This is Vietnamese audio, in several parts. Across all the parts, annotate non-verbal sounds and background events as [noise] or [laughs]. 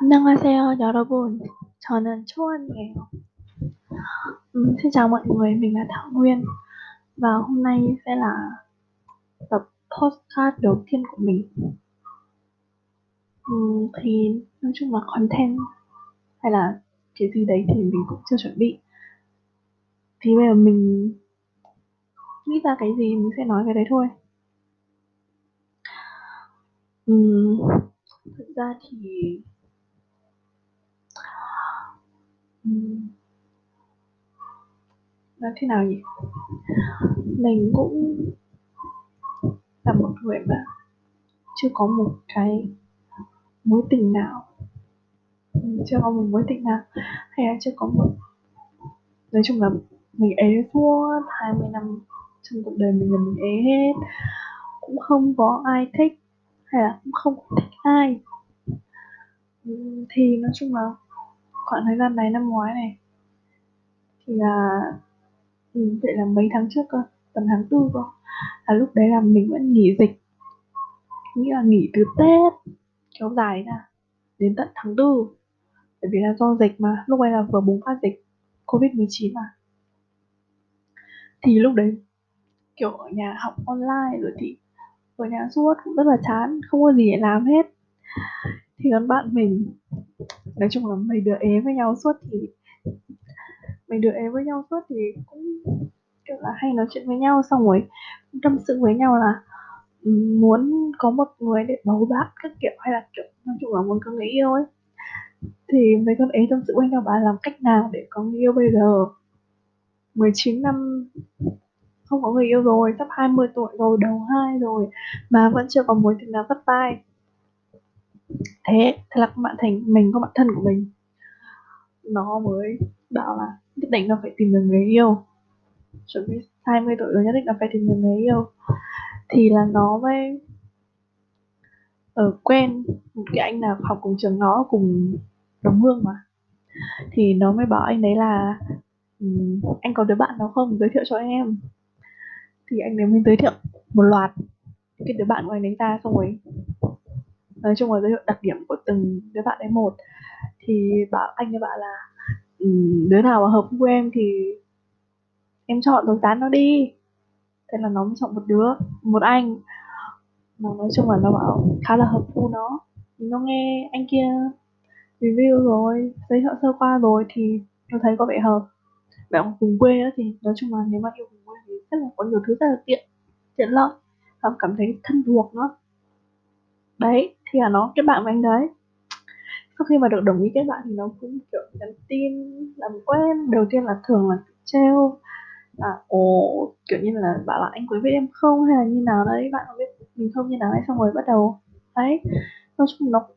안녕하세요, 여러분. 저는 초원이에요. Ừm, xin chào mọi người, mình là Thảo Nguyên và hôm nay sẽ là tập podcast đầu tiên của mình. Ừm, thì nói chung là content hay là cái gì đấy thì mình cũng chưa chuẩn bị. Thì bây giờ mình nghĩ ra cái gì mình sẽ nói cái đấy thôi. Ừm, thực ra thì là thế nào nhỉ? Mình cũng là một người mà chưa có một cái mối tình nào. Mình chưa có một mối tình nào. Hay là chưa có một, nói chung là mình ế suốt 20 năm trong cuộc đời mình là mình ế hết. Cũng không có ai thích hay là cũng không thích ai. Thì nói chung là khoảng thời gian này năm ngoái này, thì là ừ, vậy là mấy tháng trước cơ tầm tháng tư cơ. Là lúc đấy là mình vẫn nghỉ dịch. Nghĩa là nghỉ từ tết kéo dài ra đến tận tháng tư. Bởi vì là do dịch mà lúc ấy là vừa bùng phát dịch covid 19 mà. Thì lúc đấy kiểu ở nhà học online rồi thì ở nhà suốt cũng rất là chán không có gì để làm hết. Thì con bạn mình nói chung là mấy đứa ế với nhau suốt thì mấy đứa em với nhau suốt thì cũng, kiểu là, hay nói chuyện với nhau, xong rồi tâm sự với nhau là ừ, muốn có một người để bầu bạn các kiểu, hay là, kiểu, nói chung là muốn có người yêu ấy. Thì mấy con ấy tâm sự với nhau bà làm cách nào để có người yêu bây giờ? 19 năm không có người yêu rồi, sắp 20 tuổi rồi, đầu hai rồi, mà vẫn chưa có mối tình nào vắt vai. Thế thế là các bạn thành, mình có bạn thân của mình. Nó mới bảo là nhất định nó phải tìm được người yêu. Chuẩn bị 20 tuổi rồi nhất định là phải tìm được người yêu. Thì là nó mới ở quen một cái anh nào học cùng trường nó cùng đồng hương mà. Thì nó mới bảo anh đấy là anh có đứa bạn nào không? Giới thiệu cho em. Thì anh đấy mới giới thiệu một loạt cái đứa bạn của anh đấy ta xong rồi. Nói chung là giới thiệu đặc điểm của từng đứa bạn đấy một. Thì bảo, anh ấy bảo là Ừ, đứa nào mà hợp với em thì em chọn rồi tán nó đi. Thế là nó mới chọn một đứa một anh. Mà nói chung là nó bảo khá là hợp gu nó. Nó nghe anh kia review rồi giới thiệu sơ qua rồi thì nó thấy có vẻ hợp. Và ở cùng quê đó thì nói chung là nếu mà yêu cùng quê thì rất là có nhiều thứ rất là tiện tiện lợi. Và cảm thấy thân thuộc nó, đấy thì là nó kết bạn với anh đấy sau khi mà được đồng ý kết bạn thì nó cũng, kiểu, nhắn tin, làm quen. Đầu tiên là thường là treo là ồ, kiểu như là bảo là anh có biết em không? hay là như nào? Đấy, bạn có biết mình không? như nào? Đấy, xong rồi bắt đầu, đấy. Nói chung nó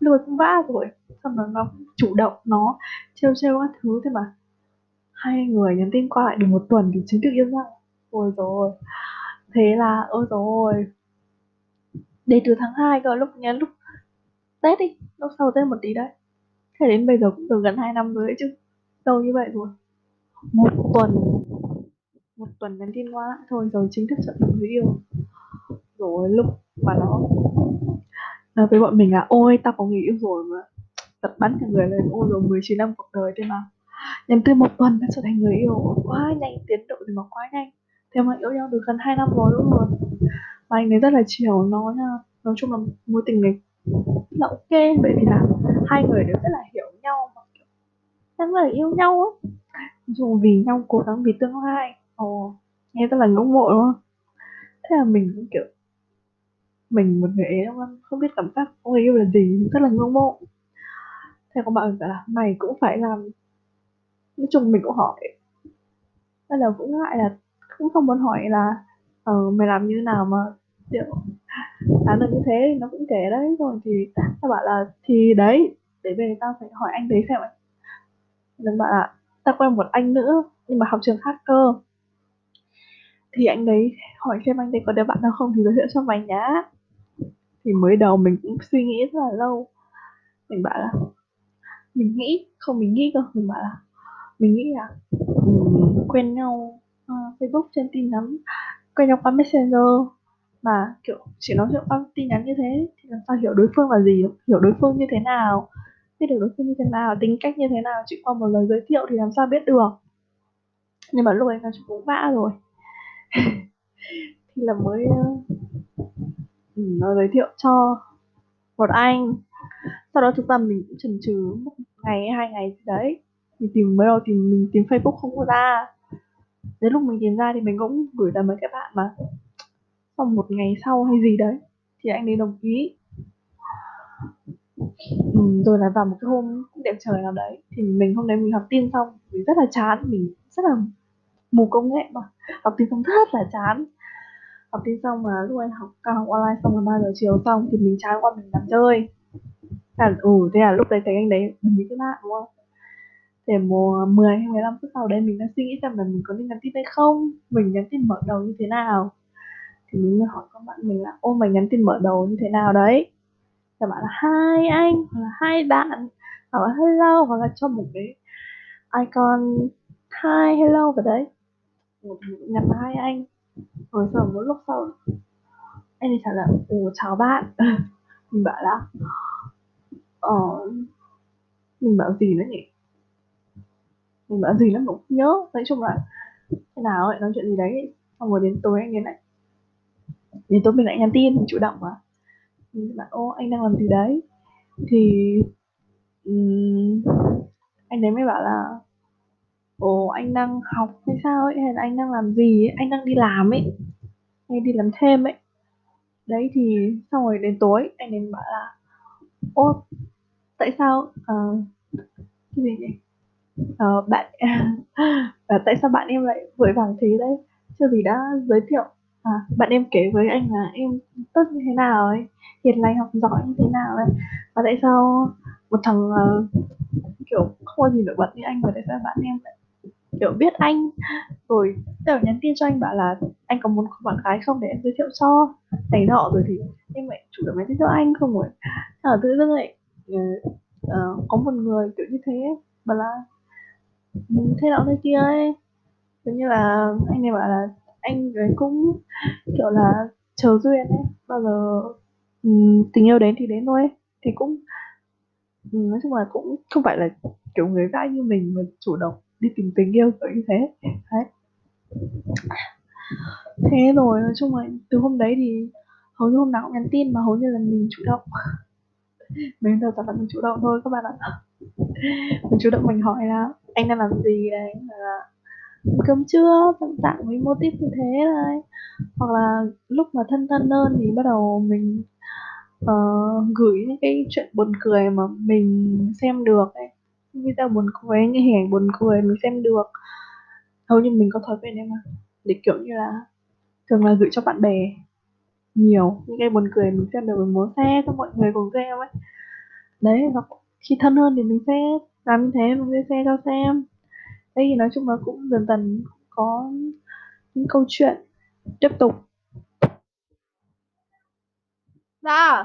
lười cũng vã rồi. Xong rồi nó chủ động, nó trêu trêu các thứ. Thế mà hai người nhắn tin qua lại được một tuần thì chính thức yêu nhau. Ôi rồi thế là, ôi rồi để từ tháng 2 cơ, lúc nhắn, lúc tết đi lúc sau tết một tí đấy. Thế đến bây giờ cũng được gần 2 năm rồi đấy chứ, lâu như vậy rồi. Một tuần một tuần nhắn tin qua lại thôi rồi chính thức trở thành người yêu. Rồi lúc mà nó nói với bọn mình là, ôi, tao có người yêu rồi mà. Tập bắn cả người lên, ôi rồi 19 năm cuộc đời thế mà. Nhắn tin một tuần đã trở thành người yêu, quá nhanh, tiến độ thì nó quá nhanh. Thế mà yêu nhau được gần 2 năm rồi đúng rồi mà anh ấy rất là chiều, nó nha, nói chung là mối tình này là ok bởi vì là hai người đều rất là hiểu nhau mà kiểu đang là yêu nhau á, dù vì nhau cố gắng vì tương lai. Ồ nghe rất là ngưỡng mộ đúng không? Thế là mình cũng kiểu mình một người ấy không? Không biết cảm giác người yêu là gì rất là ngưỡng mộ. Thế có bạn bảo là mày cũng phải làm nói chung mình cũng hỏi. Bây giờ cũng ngại là cũng không muốn hỏi là ờ mày làm như nào mà kiểu à, tán được như thế nó cũng kể đấy. Rồi thì tao bảo là thì đấy để về tao phải hỏi anh đấy xem ạ. Đừng bảo là tao quen một anh nữa nhưng mà học trường khác cơ. Thì anh đấy hỏi xem anh đấy có đứa bạn nào không thì giới thiệu cho mày nhá. Thì mới đầu mình cũng suy nghĩ rất là lâu. Mình bảo là mình nghĩ không mình nghĩ cơ. Mình bảo là mình nghĩ là um, quen nhau uh, Facebook trên tin nhắn quen nhau qua Messenger mà kiểu chỉ nói chuyện qua tin nhắn như thế thì làm sao hiểu đối phương là gì hiểu đối phương như thế nào biết được đối phương như thế nào tính cách như thế nào chỉ qua một lời giới thiệu thì làm sao biết được. Nhưng mà lúc ấy nói chung cũng vã rồi. [laughs] Thì là mới ờ, ừ, nó giới thiệu cho một anh. Sau đó chúng ta mình cũng chần chừ một ngày hai ngày gì đấy. Thì tìm mới đầu tìm mình tìm facebook không có ra. Đến lúc mình tìm ra thì mình cũng gửi lại mấy cái bạn mà xong một ngày sau hay gì đấy thì anh ấy đồng ý. Ừ, rồi là vào một cái hôm đẹp trời nào đấy thì mình hôm đấy mình học tin xong mình rất là chán mình rất là mù công nghệ mà. Học tin xong rất là chán. Học tin xong mà lúc anh học cao học online xong là ba giờ chiều xong thì mình chán qua mình nằm chơi. Là ừ thế là lúc đấy thấy anh đấy đồng ý cái bạn đúng không? Để mùa 10 hay 15 phút sau đấy mình đang suy nghĩ xem là mình có nên nhắn tin hay không mình nhắn tin mở đầu như thế nào thì mình mới hỏi con bạn mình là ô mày nhắn tin mở đầu như thế nào đấy? Các bạn là, hai anh, hoặc là hai bạn. Hoặc là, hello, hoặc là cho một cái icon, hi, hello vào đấy. Một nhắn là hai anh. Rồi sau một lúc sau, anh ấy trả lời ồ chào bạn. [laughs] Mình bảo là ờ mình bảo gì nữa nhỉ? Mình bảo gì lắm cũng không nhớ. Nói chung là, thế nào ấy, nói chuyện gì đấy? Xong rồi đến tối anh ấy lại đến tối mình lại nhắn tin mình chủ động mà mình bảo ô anh đang làm gì đấy? Thì um, anh đấy mới bảo là ồ anh đang học hay sao ấy? Hay là anh đang làm gì ấy? Anh đang đi làm ấy. Anh đi làm thêm ấy. Đấy thì xong rồi đến tối anh ấy bảo là ô tại sao uh, cái gì nhỉ? Uh, bạn uh, [laughs] tại sao bạn em lại vội vàng thế đấy? Chưa gì đã giới thiệu à, bạn em kể với anh là em tốt như thế nào ấy hiền lành học giỏi như thế nào ấy. Và tại sao một thằng uh, kiểu không có gì nổi bật như anh mà tại sao bạn em lại kiểu biết anh? Rồi kiểu nhắn tin cho anh bảo là anh có muốn bạn gái không để em giới thiệu cho? Này nọ rồi thì em lại chủ động giới thiệu anh không rồi ở tự dưng lại uh, có một người kiểu như thế bảo là ừ, thế nọ thế kia ấy. Giống như là anh này bảo là anh ấy cũng kiểu là chờ duyên ấy. Bao giờ um, tình yêu đến thì đến thôi ấy. thì cũng um, nói chung là cũng không phải là kiểu người gái như mình mà chủ động đi tìm tình yêu kiểu như thế. Đấy. Thế rồi nói chung là từ hôm đấy thì hầu như hôm nào cũng nhắn tin mà hầu như là mình chủ động. [laughs] Mình đầu toàn là mình chủ động thôi các bạn ạ. [laughs] Mình chủ động mình hỏi là anh đang làm gì đấy? Là cơm trưa tặng tặng với mô típ như thế này hoặc là lúc mà thân thân hơn thì bắt đầu mình uh, gửi những cái chuyện buồn cười mà mình xem được ấy. Video buồn cười những hình ảnh buồn cười mình xem được. Hầu như mình có thói quen em mà. Để kiểu như là thường là gửi cho bạn bè nhiều những cái buồn cười mình xem được mình muốn share cho mọi người cùng xem ấy. Đấy và khi thân hơn thì mình sẽ làm như thế mình sẽ share cho xem đây thì nói chung là cũng dần dần có những câu chuyện tiếp tục. Dạ.